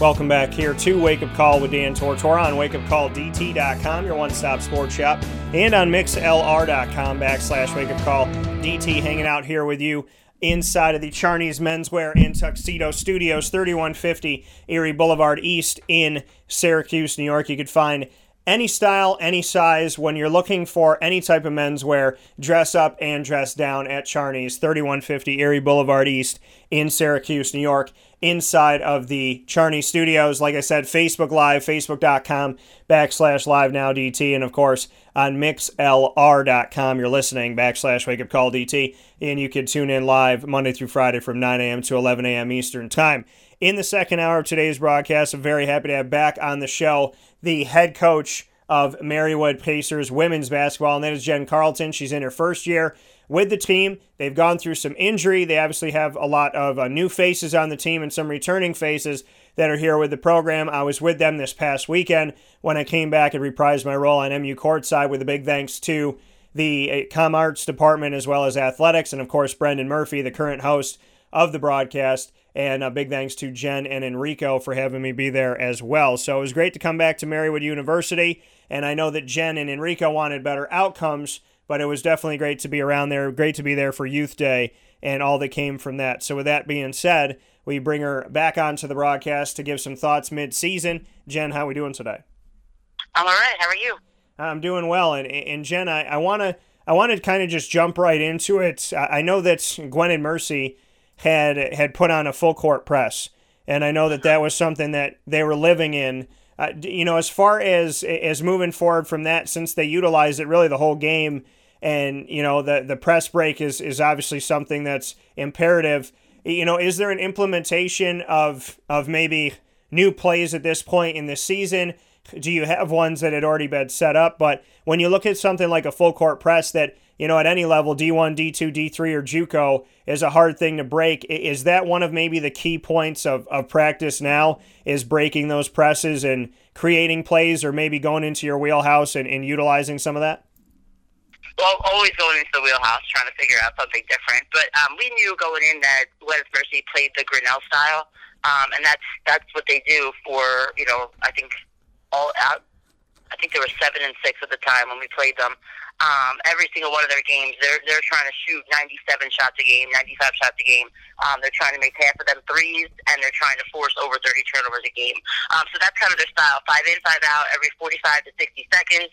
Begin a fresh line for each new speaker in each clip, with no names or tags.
Welcome back here to Wake Up Call with Dan Tortora on wakeupcalldt.com, your one stop sports shop, and on mixlr.com backslash wake up call DT hanging out here with you inside of the Charney's Menswear and Tuxedo Studios, 3150 Erie Boulevard East in Syracuse, New York. You could find any style, any size. When you're looking for any type of menswear, dress up and dress down at Charney's, 3150 Erie Boulevard East in Syracuse, New York, inside of the Charney Studios. Like I said, Facebook Live, facebook.com backslash live now DT, and of course on mixlr.com. You're listening backslash wake up call DT, and you can tune in live Monday through Friday from 9 a.m. to 11 a.m. Eastern Time. In the second hour of today's broadcast, I'm very happy to have back on the show the head coach of Marywood Pacers women's basketball, and that is Jen Carlton. She's in her first year with the team. They've gone through some injury. They obviously have a lot of uh, new faces on the team and some returning faces that are here with the program. I was with them this past weekend when I came back and reprised my role on MU courtside with a big thanks to the uh, Com Arts department as well as athletics, and of course, Brendan Murphy, the current host of the broadcast. And a big thanks to Jen and Enrico for having me be there as well. So it was great to come back to Marywood University. And I know that Jen and Enrico wanted better outcomes, but it was definitely great to be around there. Great to be there for Youth Day and all that came from that. So with that being said, we bring her back onto the broadcast to give some thoughts mid-season. Jen, how are we doing today?
I'm all right. How are you?
I'm doing well. And, and Jen, I, I want to I want to kind of just jump right into it. I know that Gwynedd Mercy had had put on a full court press, and I know that that was something that they were living in. Uh, you know, as far as as moving forward from that, since they utilized it really the whole game, and you know the the press break is is obviously something that's imperative. You know, is there an implementation of of maybe new plays at this point in the season? Do you have ones that had already been set up? But when you look at something like a full court press that you know, at any level, D1, D2, D3, or JUCO is a hard thing to break. Is that one of maybe the key points of, of practice now? Is breaking those presses and creating plays, or maybe going into your wheelhouse and, and utilizing some of that?
Well, always going into the wheelhouse, trying to figure out something different. But um, we knew going in that West Mercy played the Grinnell style, um, and that's that's what they do for you know I think all out. I think they were seven and six at the time when we played them um, every single one of their games, they're they're trying to shoot 97 shots a game, 95 shots a game. Um, they're trying to make half of them threes, and they're trying to force over 30 turnovers a game. Um, so that's kind of their style: five in, five out, every 45 to 60 seconds.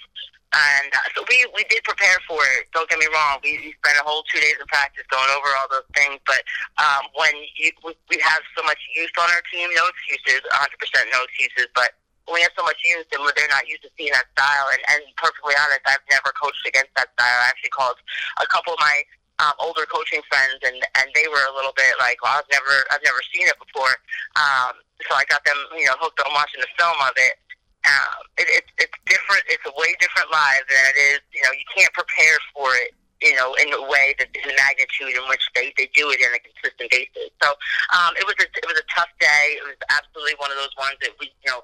And uh, so we we did prepare for it. Don't get me wrong. We, spent a whole two days of practice going over all those things. But um, when you, we, we have so much youth on our team, no excuses, 100% no excuses. But we have so much youth and they're not used to seeing that style. And, and perfectly honest, I've never coached against that style. I actually called a couple of my um, older coaching friends, and and they were a little bit like, "Well, I've never I've never seen it before." Um, so I got them, you know, hooked on watching the film of it. Um, it, it, it's different. It's a way different live than it is. You know, you can't prepare for it you know, in a way that the magnitude in which they, they do it in a consistent basis. So um, it was a it was a tough day. It was absolutely one of those ones that we you know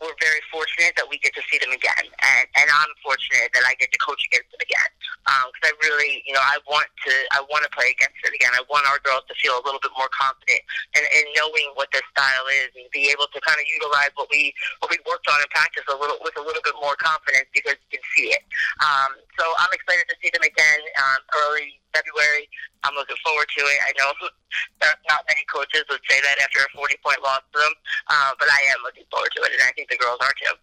we're very fortunate that we get to see them again, and and I'm fortunate that I get to coach against them again. Because um, I really, you know, I want to I want to play against it again. I want our girls to feel a little bit more confident and in knowing what their style is, and be able to kind of utilize what we what we worked on in practice a little with a little bit more confidence because you can see it. Um, so I'm excited to see them again um, early February. I'm looking forward to it. I know not many coaches would say that after a 40 point loss to them, uh, but I am looking forward to it, and I think the girls are too.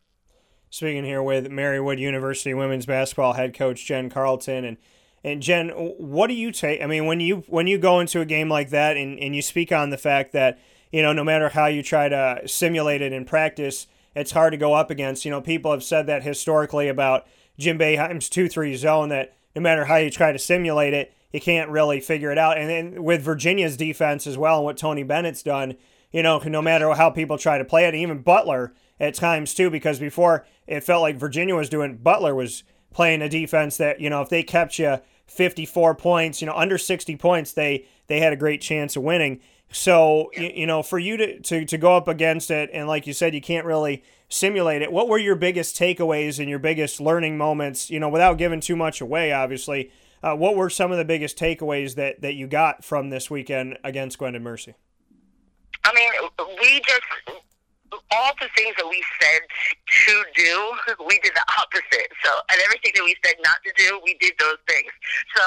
Speaking here with Marywood University women's basketball head coach Jen Carlton and and Jen, what do you take? I mean, when you when you go into a game like that and, and you speak on the fact that you know no matter how you try to simulate it in practice, it's hard to go up against. You know, people have said that historically about Jim Boeheim's two three zone that no matter how you try to simulate it, you can't really figure it out. And then with Virginia's defense as well and what Tony Bennett's done, you know, no matter how people try to play it, even Butler at times too, because before it felt like Virginia was doing, Butler was playing a defense that you know if they kept you 54 points, you know under 60 points, they they had a great chance of winning. So you, you know for you to, to to go up against it, and like you said, you can't really simulate it. What were your biggest takeaways and your biggest learning moments? You know, without giving too much away, obviously. Uh, what were some of the biggest takeaways that, that you got from this weekend against Gwynedd Mercy?
I mean, we just all the things that we said to do, we did the opposite. So, and everything that we said not to do, we did those things. So,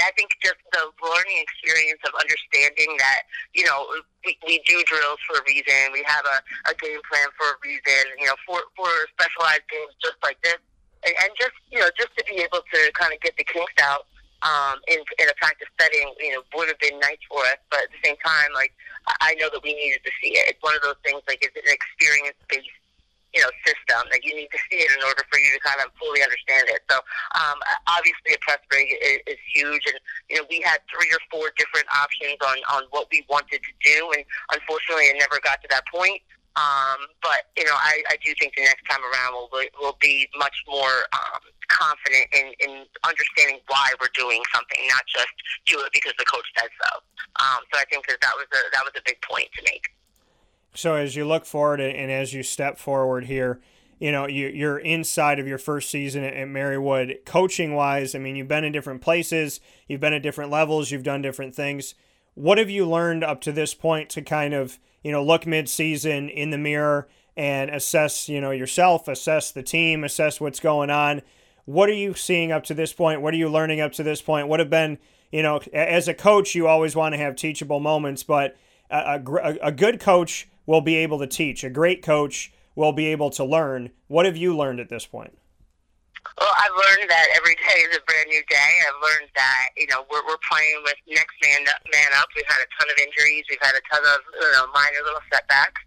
I think just the learning experience of understanding that, you know, we, we do drills for a reason. We have a, a game plan for a reason, you know, for, for specialized games just like this. And, and just, you know, just to be able to kind of get the kinks out um, in, in a practice setting, you know, would have been nice for us. But at the same time, like, I know that we needed to see it. It's one of those things, like, it's an experience based you know, system that you need to see it in order for you to kind of fully understand it. So, um, obviously, a press break is, is huge, and you know, we had three or four different options on on what we wanted to do, and unfortunately, it never got to that point. Um, but you know, I, I do think the next time around will will be much more um, confident in, in understanding why we're doing something, not just do it because the coach says so. Um, so I think that that was a that was a big point to make.
So as you look forward and as you step forward here, you know you, you're inside of your first season at Marywood, coaching wise. I mean, you've been in different places, you've been at different levels, you've done different things. What have you learned up to this point to kind of you know look mid-season in the mirror and assess you know yourself, assess the team, assess what's going on? What are you seeing up to this point? What are you learning up to this point? What have been, you know, as a coach, you always want to have teachable moments, but a, a, a good coach will be able to teach. A great coach will be able to learn. What have you learned at this point?
Well, I've learned that every day is a brand new day. I've learned that you know we're we're playing with next man up, man up. We've had a ton of injuries. We've had a ton of you know minor little setbacks.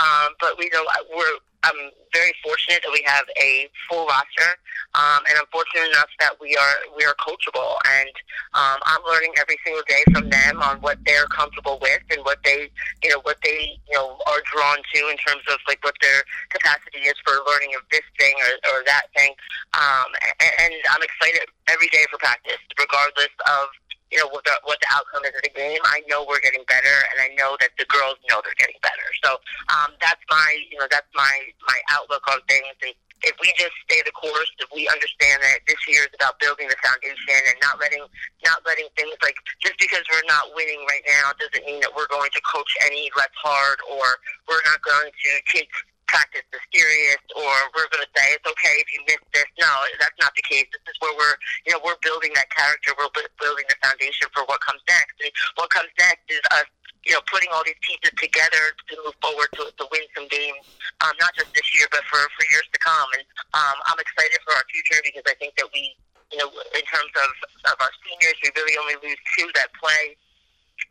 Um, but we know we're I'm very fortunate that we have a full roster, um, and I'm fortunate enough that we are we are coachable, and um, I'm learning every single day from them on what they're comfortable with and what they you know what they you know are drawn to in terms of like what their capacity is for learning of this thing or, or that thing, um, and, and I'm excited every day for practice, regardless of you know what the what the outcome is of the game. I know we're getting better, and I know that the girls know they're getting better. So um, that's my you know that's my my outlook on things. And if we just stay the course, if we understand that this year is about building the foundation and not letting not letting things like just because we're not winning right now doesn't mean that we're going to coach any less hard or we're not going to take practice mysterious or we're going to say it's okay if you miss this. No, that's not the case. This is where we're, you know, we're building that character. We're building the foundation for what comes next. And what comes next is us, you know, putting all these pieces together to move forward to, to win some games, um, not just this year, but for, for years to come. And um, I'm excited for our future because I think that we, you know, in terms of, of our seniors, we really only lose two that play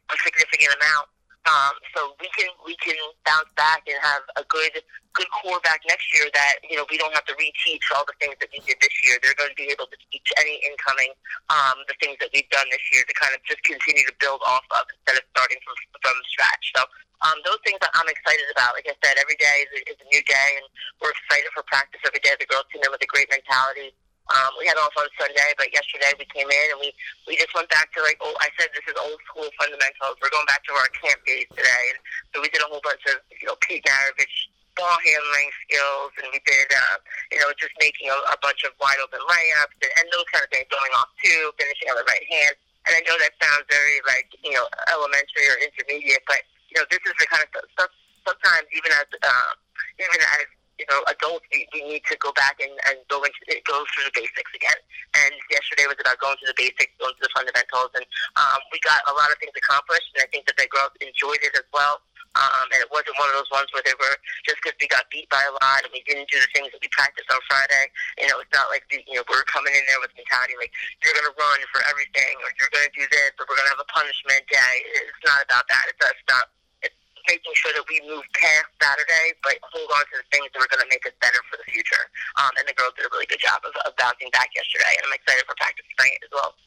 a significant amount. Um, so we can we can bounce back and have a good good core back next year that you know we don't have to reteach all the things that we did this year. They're going to be able to teach any incoming um, the things that we've done this year to kind of just continue to build off of instead of starting from from scratch. So um, those things that I'm excited about. Like I said, every day is a, is a new day, and we're excited for practice every day. The girls come in with a great mentality. Um, we had off on Sunday, but yesterday we came in and we, we just went back to like, oh, I said this is old school fundamentals. We're going back to our camp days today. And so we did a whole bunch of, you know, Pete Maravich ball handling skills and we did, uh, you know, just making a, a bunch of wide open layups and, and those kind of things going off too, finishing on the right hand. And I know that sounds very like, you know, elementary or intermediate, but, you know, this is the kind of stuff sometimes even as, um, even as you know, adults, we, we need to go back and, and go into go through the basics again. And yesterday was about going through the basics, going through the fundamentals, and um, we got a lot of things accomplished. And I think that the girls enjoyed it as well. Um, and it wasn't one of those ones where they were just because we got beat by a lot and we didn't do the things that we practiced on Friday. You know, it's not like the, you know we're coming in there with mentality like you're going to run for everything or you're going to do this or we're going to have a punishment day. It's not about that. It's us not making sure that we move past Saturday, but hold on to the things that are going to make us better for the future. Um, and the girls did a really good job of, of bouncing back yesterday, and I'm excited for practice tonight as well.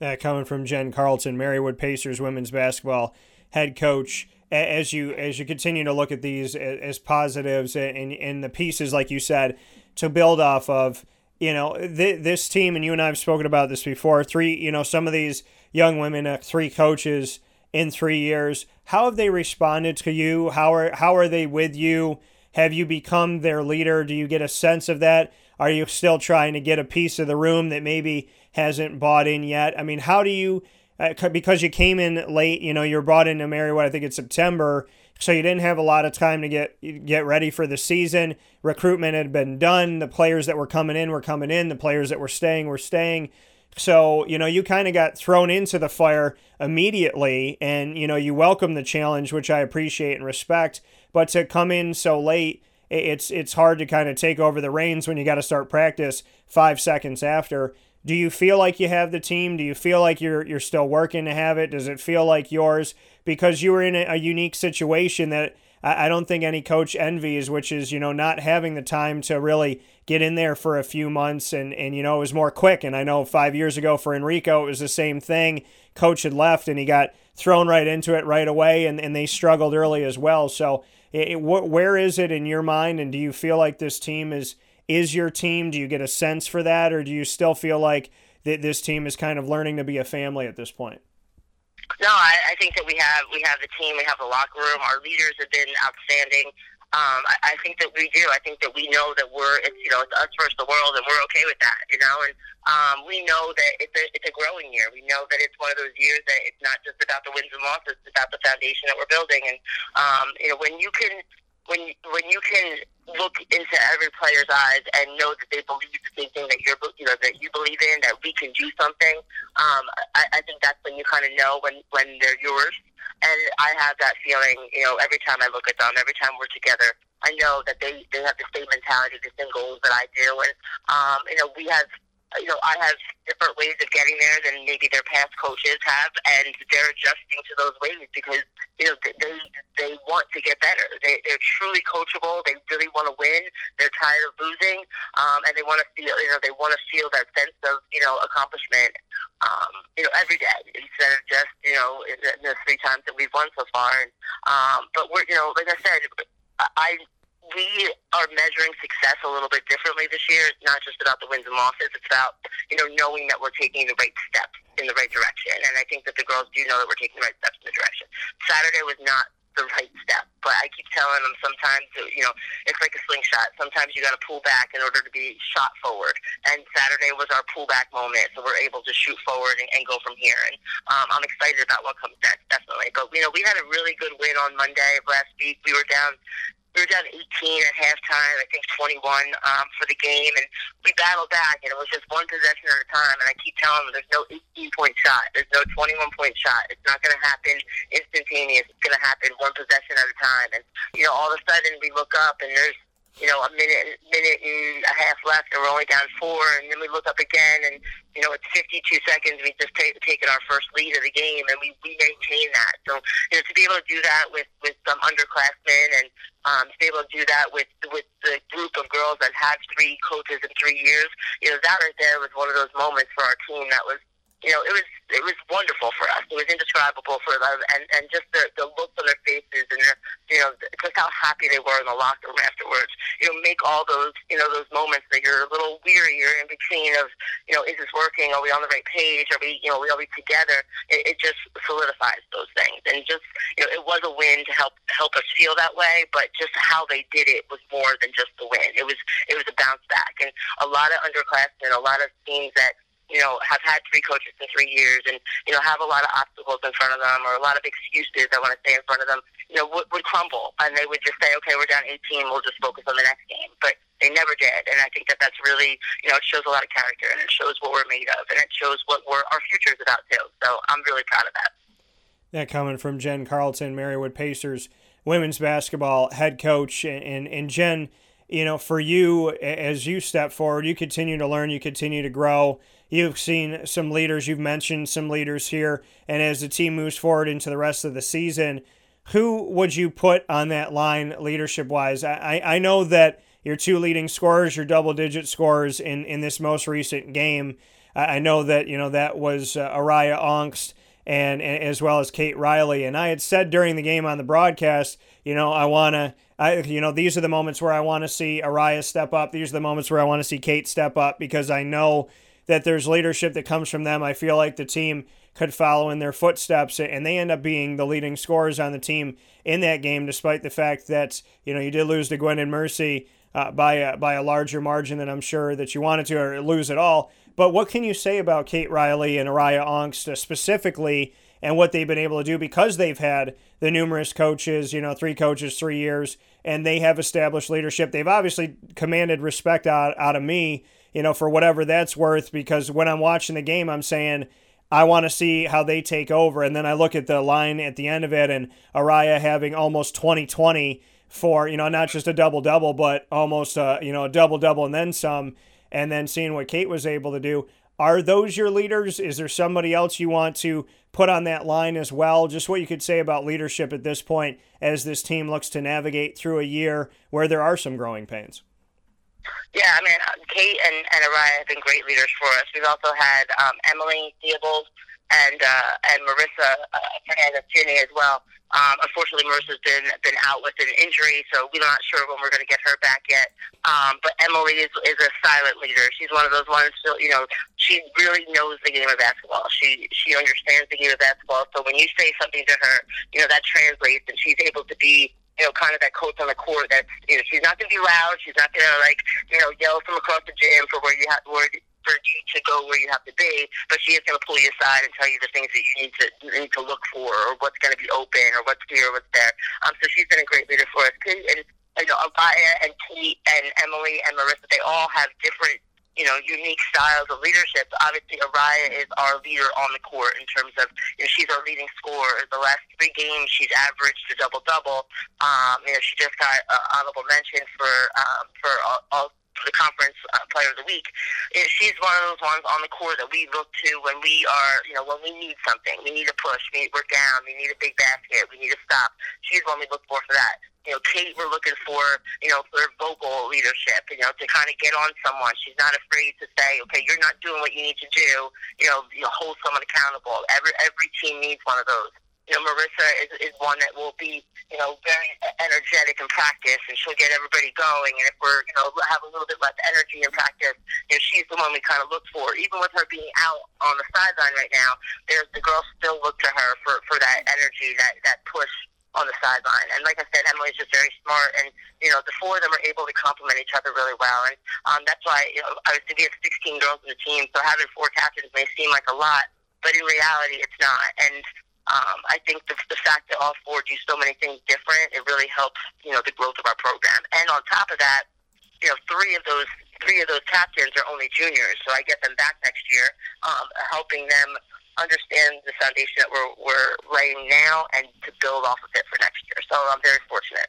That coming from Jen Carlton, Marywood Pacers women's basketball head coach. as you as you continue to look at these as positives and in the pieces like you said to build off of you know th- this team and you and I have spoken about this before three you know some of these young women uh, three coaches in 3 years how have they responded to you how are how are they with you have you become their leader do you get a sense of that are you still trying to get a piece of the room that maybe hasn't bought in yet i mean how do you uh, because you came in late. You know, you're brought into Marywood. I think it's September, so you didn't have a lot of time to get get ready for the season. Recruitment had been done. The players that were coming in were coming in. The players that were staying were staying. So, you know, you kind of got thrown into the fire immediately and, you know, you welcome the challenge, which I appreciate and respect. But to come in so late, it's it's hard to kind of take over the reins when you got to start practice five seconds after. Do you feel like you have the team? Do you feel like you're you're still working to have it? Does it feel like yours? Because you were in a, a unique situation that I, I don't think any coach envies, which is you know not having the time to really get in there for a few months and and you know it was more quick. And I know five years ago for Enrico it was the same thing. Coach had left and he got thrown right into it right away, and and they struggled early as well. So it, it, where is it in your mind? And do you feel like this team is is your team? Do you get a sense for that, or do you still feel like that this team is kind of learning to be a family at this point?
No, I, I think that we have we have the team, we have the locker room. Our leaders have been outstanding. Um, I, I think that we do. I think that we know that we're it's you know it's us versus the world, and we're okay with that. You know, and um, we know that it's a it's a growing year. We know that it's one of those years that it's not just about the wins and losses; it's about the foundation that we're building. And um, you know, when you can when when you can look into every player's eyes and know that they believe the same thing that you're you know that you believe in that we can do something um, I, I think that's when you kind of know when when they're yours and I have that feeling you know every time I look at them every time we're together I know that they they have the same mentality the same goals that I do. And um, you know we have you know, I have different ways of getting there than maybe their past coaches have, and they're adjusting to those ways because you know they they want to get better. They they're truly coachable. They really want to win. They're tired of losing, um, and they want to feel you know they want to feel that sense of you know accomplishment. Um, you know, every day instead of just you know in the, the three times that we've won so far. And um, but we're you know, like I said, I we are measuring success a little bit differently this year. It's not just about the wins and losses. It's about, you know, knowing that we're taking the right steps in the right direction. And I think that the girls do know that we're taking the right steps in the direction. Saturday was not the right step, but I keep telling them sometimes, you know, it's like a slingshot. Sometimes you got to pull back in order to be shot forward. And Saturday was our pullback moment, so we're able to shoot forward and, and go from here. And um, I'm excited about what comes next, definitely. But, you know, we had a really good win on Monday of last week. We were down we were down 18 at halftime, I think 21 um, for the game, and we battled back, and it was just one possession at a time. And I keep telling them there's no 18 point shot, there's no 21 point shot. It's not going to happen instantaneous. It's going to happen one possession at a time. And you know, all of a sudden we look up and there's you know, a minute, minute and a half left, and we're only down four. And then we look up again, and you know, it's 52 seconds. We just take, taken our first lead of the game, and we, we maintain that. So, you know, to be able to do that with with some underclassmen, and um, to be able to do that with with the group of girls that had three coaches in three years, you know, that right there was one of those moments for our team that was you know, it was it was wonderful for us. It was indescribable for them, and and just the the looks on their faces, and their, you know, just how happy they were in the locker room afterwards. You know, make all those you know those moments that you're a little weary, you're in between of, you know, is this working? Are we on the right page? Are we, you know, we are we together? It, it just solidifies those things, and just you know, it was a win to help help us feel that way. But just how they did it was more than just the win. It was it was a bounce back, and a lot of underclassmen, a lot of teams that you know, have had three coaches in three years and, you know, have a lot of obstacles in front of them or a lot of excuses, I want to say, in front of them, you know, would, would crumble. And they would just say, okay, we're down 18, we'll just focus on the next game. But they never did. And I think that that's really, you know, it shows a lot of character and it shows what we're made of and it shows what we're, our future is about, too. So I'm really proud of that.
That coming from Jen Carlton, Marywood Pacers women's basketball head coach. And, and Jen, you know, for you, as you step forward, you continue to learn, you continue to grow. You've seen some leaders, you've mentioned some leaders here, and as the team moves forward into the rest of the season, who would you put on that line leadership wise? I, I know that your two leading scorers, your double digit scorers in, in this most recent game, I know that, you know, that was uh, Araya and, and as well as Kate Riley. And I had said during the game on the broadcast, you know, I want to. I, you know, these are the moments where I want to see Araya step up. These are the moments where I want to see Kate step up because I know that there's leadership that comes from them. I feel like the team could follow in their footsteps, and they end up being the leading scorers on the team in that game, despite the fact that you know you did lose to Gwynedd Mercy uh, by a, by a larger margin than I'm sure that you wanted to, or lose at all. But what can you say about Kate Riley and Araya Ongst specifically, and what they've been able to do because they've had the numerous coaches, you know, three coaches, three years, and they have established leadership. They've obviously commanded respect out, out of me, you know, for whatever that's worth, because when I'm watching the game, I'm saying, I want to see how they take over. And then I look at the line at the end of it and Araya having almost 2020 for, you know, not just a double double, but almost, a, you know, a double double and then some and then seeing what Kate was able to do. Are those your leaders? Is there somebody else you want to put on that line as well? Just what you could say about leadership at this point as this team looks to navigate through a year where there are some growing pains.
Yeah, I mean, Kate and, and Araya have been great leaders for us. We've also had um, Emily Theobald and uh, and Marissa uh, Fernandez Tierney as well. Um, unfortunately, Marissa's been been out with an injury, so we're not sure when we're going to get her back yet. Um, but Emily is is a silent leader. She's one of those ones. So, you know, she really knows the game of basketball. She she understands the game of basketball. So when you say something to her, you know that translates, and she's able to be you know, kind of that coach on the court. That's you know, she's not going to be loud. She's not going to like you know yell from across the gym for where you have where for you to go where you have to be, but she is going to pull you aside and tell you the things that you need to you need to look for, or what's going to be open, or what's here, what's there. Um, so she's been a great leader for us. And you know, Araya and Kate and Emily and Marissa, they all have different you know, unique styles of leadership. Obviously, Araya is our leader on the court in terms of, you know, she's our leading scorer. The last three games, she's averaged a double double. Um, you know, she just got uh, honorable mention for um, for all, all the conference uh, player of the week. It, she's one of those ones on the court that we look to when we are, you know, when we need something. We need a push. We, we're down. We need a big basket. We need a stop. She's one we look for for that. You know, Kate, we're looking for, you know, for vocal leadership, you know, to kind of get on someone. She's not afraid to say, okay, you're not doing what you need to do. You know, you know hold someone accountable. Every every team needs one of those you know, Marissa is, is one that will be, you know, very energetic in practice, and she'll get everybody going. And if we're, you know, have a little bit less energy in practice, you know, she's the one we kind of look for. Even with her being out on the sideline right now, there's the girls still look to her for for that energy, that that push on the sideline. And like I said, Emily's just very smart, and you know, the four of them are able to complement each other really well. And um, that's why, you know, I was we have 16 girls in the team, so having four captains may seem like a lot, but in reality, it's not. And um, I think the, the fact that all four do so many things different, it really helps, you know, the growth of our program. And on top of that, you know, three of those three of those captains are only juniors, so I get them back next year, um, helping them understand the foundation that we're, we're laying now and to build off of it for next year. So I'm very fortunate.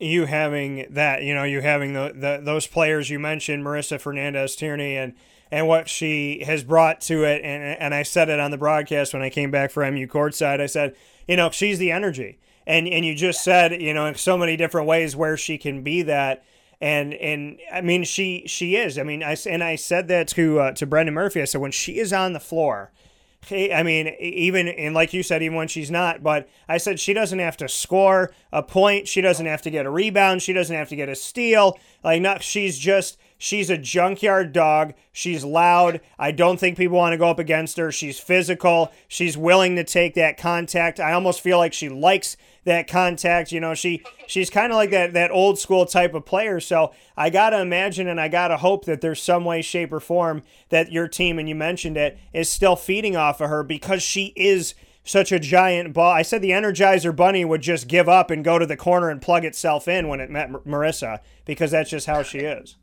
You having that, you know, you having the, the those players you mentioned, Marissa Fernandez Tierney and and what she has brought to it. And, and I said it on the broadcast when I came back for MU courtside. I said, you know, she's the energy. And, and you just said, you know, in so many different ways where she can be that. And and I mean she she is. I mean I and I said that to uh, to Brendan Murphy. I said when she is on the floor, I mean, even and like you said, even when she's not, but I said she doesn't have to score a point. She doesn't have to get a rebound. She doesn't have to get a steal. Like not, she's just She's a junkyard dog. She's loud. I don't think people want to go up against her. She's physical. She's willing to take that contact. I almost feel like she likes that contact. You know, she she's kind of like that that old school type of player. So I gotta imagine and I gotta hope that there's some way, shape, or form that your team and you mentioned it is still feeding off of her because she is such a giant ball. I said the Energizer Bunny would just give up and go to the corner and plug itself in when it met Marissa because that's just how she is.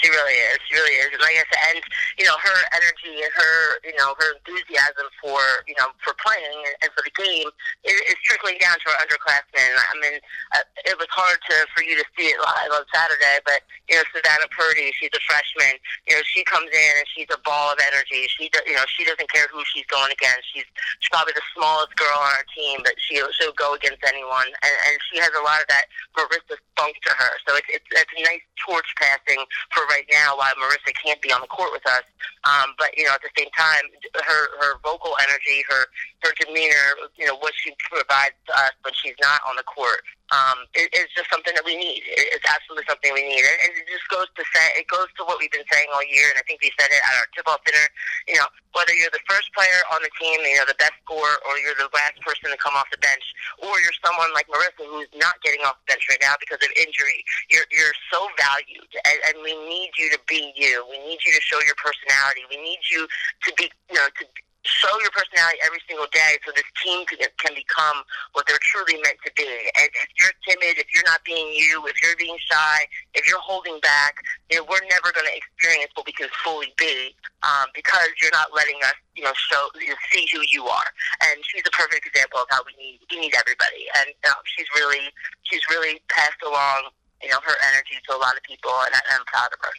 She really is. She really is. And like I said, and you know, her energy and her, you know, her enthusiasm for, you know, for playing and, for the game is, is trickling down to our underclassmen. I mean, uh, it was hard to for you to see it live on Saturday, but you know, Savannah Purdy, she's a freshman. You know, she comes in and she's a ball of energy. She, you know, she doesn't care who she's going against. She's, she's probably the smallest girl on our team, but she'll she'll go against anyone, and, and she has a lot of that Marissa funk to her. So it's it's, it's nice torch passing for right now why Marissa can't be on the court with us. Um, but you know, at the same time, her her vocal energy, her her demeanor, you know, what she provides to us when she's not on the court, um, it, it's just something that we need. It, it's absolutely something we need, and, and it just goes to say it goes to what we've been saying all year, and I think we said it at our tip-off dinner. You know, whether you're the first player on the team, you know, the best scorer, or you're the last person to come off the bench, or you're someone like Marissa who's not getting off the bench right now because of injury, you're you're so valued, and, and we need you to be you. We need you to show your personality. We need you to be, you know, to show your personality every single day so this team can, can become what they're truly meant to be. And if you're timid, if you're not being you, if you're being shy, if you're holding back, you know, we're never going to experience what we can fully be um, because you're not letting us, you know, show, you know, see who you are. And she's a perfect example of how we need we need everybody. And um, she's really she's really passed along, you know, her energy to a lot of people, and I, I'm proud of her.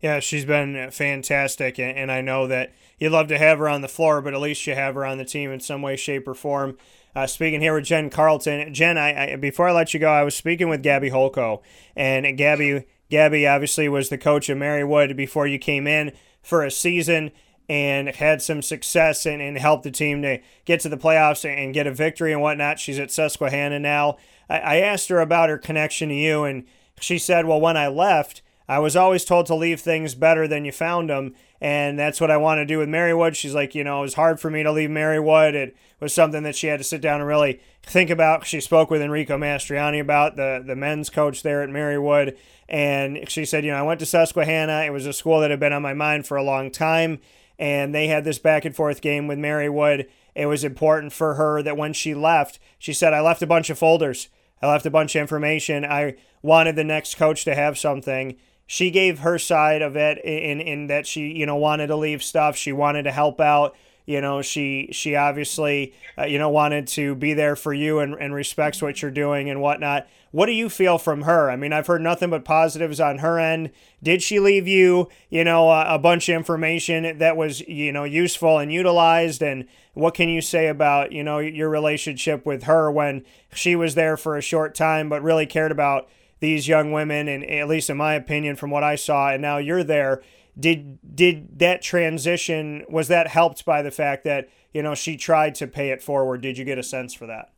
Yeah, she's been fantastic, and I know that you'd love to have her on the floor, but at least you have her on the team in some way, shape, or form. Uh, speaking here with Jen Carlton, Jen, I, I, before I let you go, I was speaking with Gabby Holko, and Gabby, Gabby obviously was the coach of Marywood before you came in for a season and had some success and, and helped the team to get to the playoffs and get a victory and whatnot. She's at Susquehanna now. I, I asked her about her connection to you, and she said, "Well, when I left." I was always told to leave things better than you found them, and that's what I want to do with Marywood. She's like, you know, it was hard for me to leave Marywood. It was something that she had to sit down and really think about. She spoke with Enrico Mastroianni about the the men's coach there at Marywood, and she said, you know, I went to Susquehanna. It was a school that had been on my mind for a long time, and they had this back and forth game with Marywood. It was important for her that when she left, she said, I left a bunch of folders. I left a bunch of information. I wanted the next coach to have something she gave her side of it in in that she you know wanted to leave stuff. She wanted to help out. You know she she obviously uh, you know wanted to be there for you and, and respects what you're doing and whatnot. What do you feel from her? I mean i've heard nothing but positives on her end. Did she leave you you know a, a bunch of information that was you know useful and utilized? And what can you say about you know your relationship with her when she was there for a short time but really cared about these young women, and at least in my opinion, from what I saw, and now you're there. Did did that transition was that helped by the fact that you know she tried to pay it forward? Did you get a sense for that?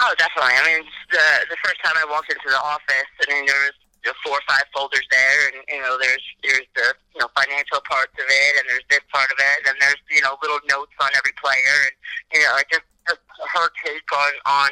Oh, definitely. I mean, the the first time I walked into the office, I mean, there was you know, four or five folders there, and you know, there's there's the you know financial parts of it, and there's this part of it, and there's you know little notes on every player, and you know, I just her take on on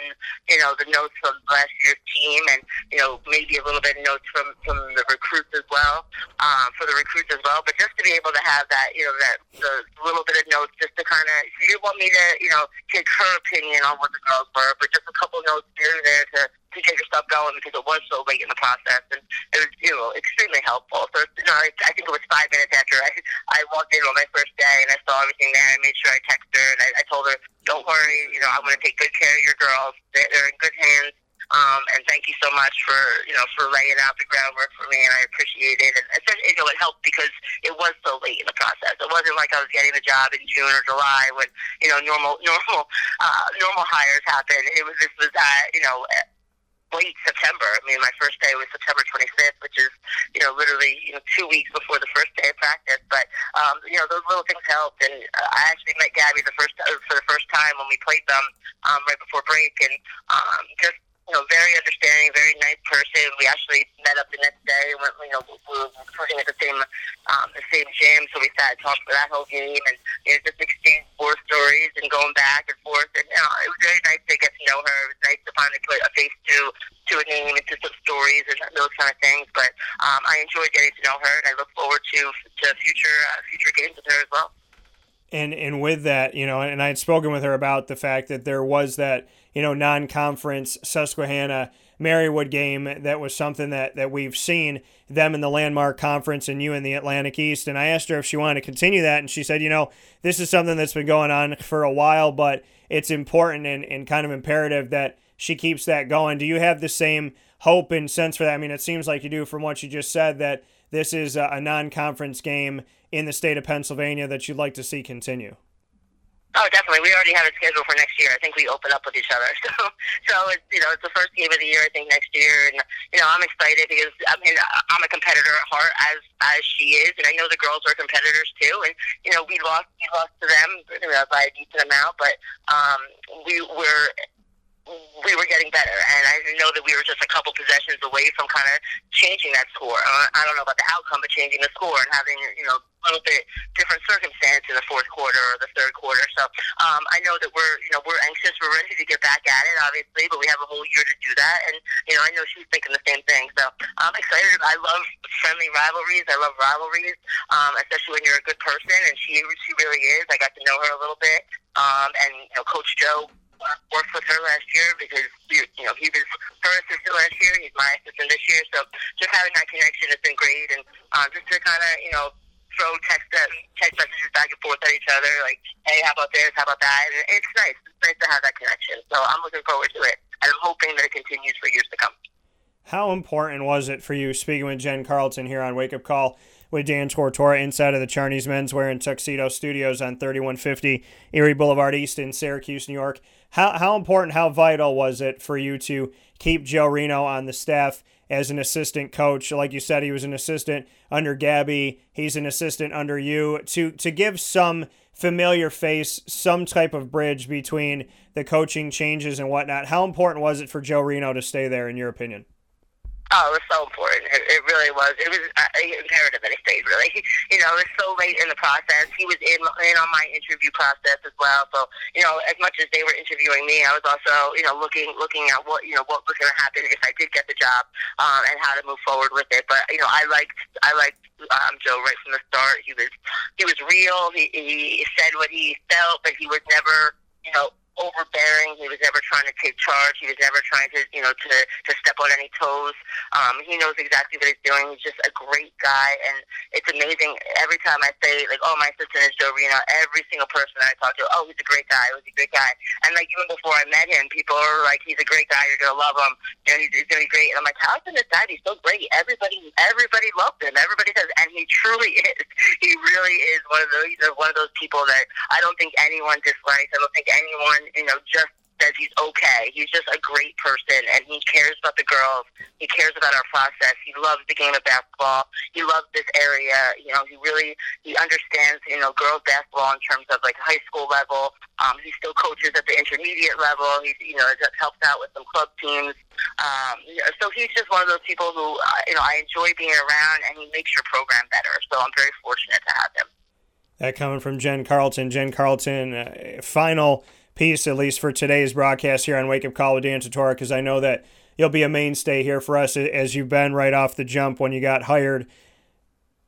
you know the notes from last year's team, and you know maybe a little bit of notes from from the recruits as well, um, for the recruits as well. But just to be able to have that you know that the little bit of notes, just to kind of didn't want me to you know take her opinion on what the girls were, but just a couple notes here and there to to get your stuff going because it was so late in the process, and it was you know extremely helpful. So you know, I, I think it was five minutes after I I walked in on my first day and I saw everything there. I made sure I texted her and I, I told her, "Don't worry, you know, I'm going to take good care of your girls. They're, in good hands." Um, and thank you so much for you know for laying out the groundwork for me, and I appreciate it. And you know, it helped because it was so late in the process. It wasn't like I was getting the job in June or July when you know normal normal uh, normal hires happen. It was this was uh, you know late September. I mean, my first day was September 25th, which is, you know, literally, you know, two weeks before the first day of practice. But, um, you know, those little things helped. And uh, I actually met Gabby the first uh, for the first time when we played them um, right before break, and um, just you know, very understanding, very nice person. We actually met up the next day and went, you know, we were recruiting at the same, um, the same gym. So we sat and talked for that whole game and, you know, just exchanged war stories and going back and forth. And, you know, it was very nice to get to know her. It nice to put a face to, to a name and to some stories and those kind of things. But, um, I enjoyed getting to know her and I look forward to, to future, uh, future games with her as well
and and with that, you know, and I had spoken with her about the fact that there was that you know non-conference Susquehanna Marywood game that was something that that we've seen them in the landmark conference and you in the Atlantic East. And I asked her if she wanted to continue that, and she said, you know, this is something that's been going on for a while, but it's important and, and kind of imperative that she keeps that going. Do you have the same hope and sense for that? I mean, it seems like you do from what you just said that this is a, non-conference game in the state of Pennsylvania that you'd like to see continue?
Oh, definitely. We already have it scheduled for next year. I think we open up with each other. So, so it's you know it's the first game of the year. I think next year, and you know I'm excited because I mean I'm a competitor at heart as as she is, and I know the girls are competitors too. And you know we lost we lost to them know, by a decent amount, but um, we were we were getting better, and I know that we were just a couple possessions away from kind of changing that score. Uh, I don't know about the outcome, but changing the score and having you know a little bit different circumstance in the fourth quarter or the third quarter. So um, I know that we're you know we're anxious, we're ready to get back at it, obviously, but we have a whole year to do that, and you know I know she's thinking the same thing. So I'm excited. I love friendly rivalries. I love rivalries, um, especially when you're a good person, and she she really is. I got to know her a little bit, um, and you know Coach Joe worked with her last year because you know he was her assistant last year. He's my assistant this year. So just having that connection has been great, and um, just to kind of you know throw text text messages back and forth at each other, like, hey, how about this? How about that? And it's nice. It's nice to have that connection. So I'm looking forward to it, and I'm hoping that it continues for years to come.
How important was it for you speaking with Jen Carlton here on Wake Up Call? with Dan Tortora inside of the Charney's Menswear and Tuxedo Studios on 3150 Erie Boulevard East in Syracuse, New York. How, how important, how vital was it for you to keep Joe Reno on the staff as an assistant coach? Like you said, he was an assistant under Gabby. He's an assistant under you. To to give some familiar face, some type of bridge between the coaching changes and whatnot. How important was it for Joe Reno to stay there, in your opinion?
Oh, it was so important. It, it really was. It was uh, imperative that he stayed. Really, you know, it was so late in the process. He was in in on my interview process as well. So, you know, as much as they were interviewing me, I was also, you know, looking looking at what you know what was going to happen if I did get the job um, and how to move forward with it. But you know, I liked I liked um, Joe right from the start. He was he was real. He he said what he felt, but he was never you know overbearing. He was never trying to take charge. He was never trying to, you know, to to step on any toes. Um, he knows exactly what he's doing. He's just a great guy, and it's amazing. Every time I say, like, "Oh, my assistant is Joe Reno," every single person I talk to, "Oh, he's a great guy. He's a great guy." And like even before I met him, people are like, "He's a great guy. You're gonna love him. You know, he's, he's gonna be great." And I'm like, "How can this guy be so great?" Everybody, everybody loved him. Everybody says, and he truly is. He really is one of those, one of those people that I don't think anyone dislikes. I don't think anyone you know, just says he's okay. He's just a great person, and he cares about the girls. He cares about our process. He loves the game of basketball. He loves this area. You know, he really he understands you know girls basketball in terms of like high school level. Um, he still coaches at the intermediate level. He you know helps out with some club teams. Um, so he's just one of those people who uh, you know I enjoy being around, and he makes your program better. So I'm very fortunate to have him.
That coming from Jen Carlton. Jen Carlton, uh, final piece, at least for today's broadcast here on Wake Up Call with Dan Tortora, because I know that you'll be a mainstay here for us as you've been right off the jump when you got hired.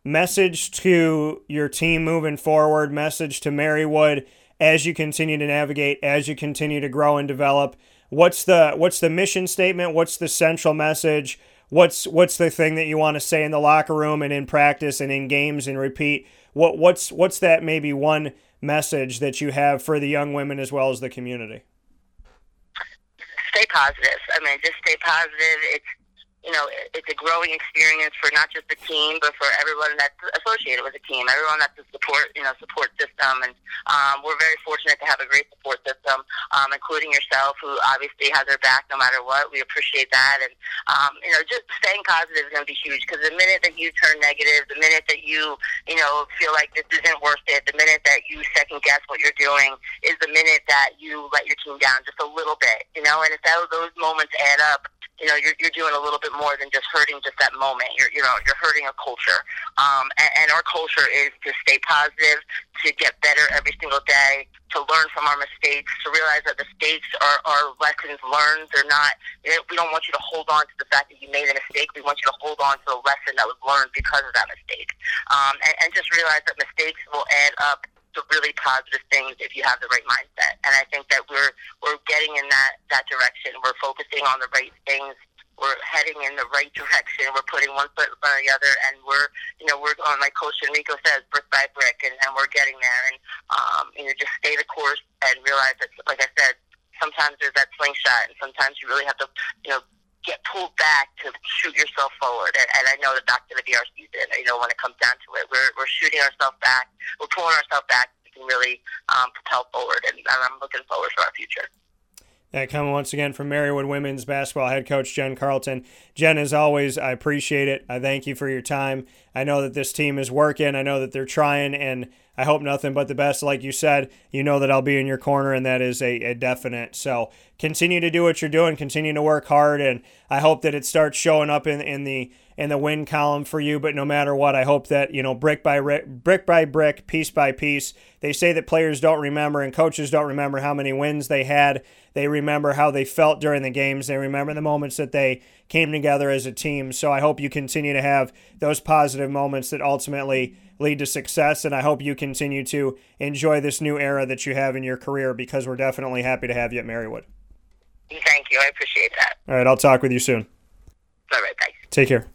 Message to your team moving forward, message to Marywood as you continue to navigate, as you continue to grow and develop. What's the what's the mission statement? What's the central message? What's what's the thing that you want to say in the locker room and in practice and in games and repeat? What what's what's that maybe one message that you have for the young women as well as the community?
Stay positive. I mean, just stay positive. It's you know, it's a growing experience for not just the team, but for everyone that's associated with the team, everyone that's a support, you know, support system. And um, we're very fortunate to have a great support system, um, including yourself, who obviously has our back no matter what. We appreciate that. And, um, you know, just staying positive is going to be huge because the minute that you turn negative, the minute that you, you know, feel like this isn't worth it, the minute that you second guess what you're doing is the minute that you let your team down just a little bit, you know, and if that, those moments add up, you know, you're, you're doing a little bit more than just hurting just that moment. You're, you know, you're hurting a culture. Um, and, and our culture is to stay positive, to get better every single day, to learn from our mistakes, to realize that mistakes are, are lessons learned. They're not, we don't want you to hold on to the fact that you made a mistake. We want you to hold on to the lesson that was learned because of that mistake. Um, and, and just realize that mistakes will add up to really positive things if you have the right mindset. And I think that we're we're getting in that that direction. We're focusing on the right things. We're heading in the right direction. We're putting one foot in front of the other, and we're you know we're on like Coach Enrico says, brick by brick, and, and we're getting there. And um, you know just stay the course and realize that, like I said, sometimes there's that slingshot, and sometimes you really have to you know get pulled back to shoot yourself forward. And, and I know that that's going to be our season. You know, when it comes down to it, we're we're shooting ourselves back. We're pulling ourselves back. We can really um, propel forward. And, and I'm looking forward to our future.
That coming once again from Marywood women's basketball head coach Jen Carlton. Jen, as always, I appreciate it. I thank you for your time. I know that this team is working. I know that they're trying, and I hope nothing but the best. Like you said, you know that I'll be in your corner, and that is a, a definite. So continue to do what you're doing. Continue to work hard, and I hope that it starts showing up in in the in the win column for you. But no matter what, I hope that you know brick by brick brick by brick, piece by piece. They say that players don't remember and coaches don't remember how many wins they had. They remember how they felt during the games. They remember the moments that they came together as a team. So I hope you continue to have those positive moments that ultimately lead to success. And I hope you continue to enjoy this new era that you have in your career because we're definitely happy to have you at Marywood.
Thank you. I appreciate that.
All right. I'll talk with you soon.
All right. Thanks.
Take care.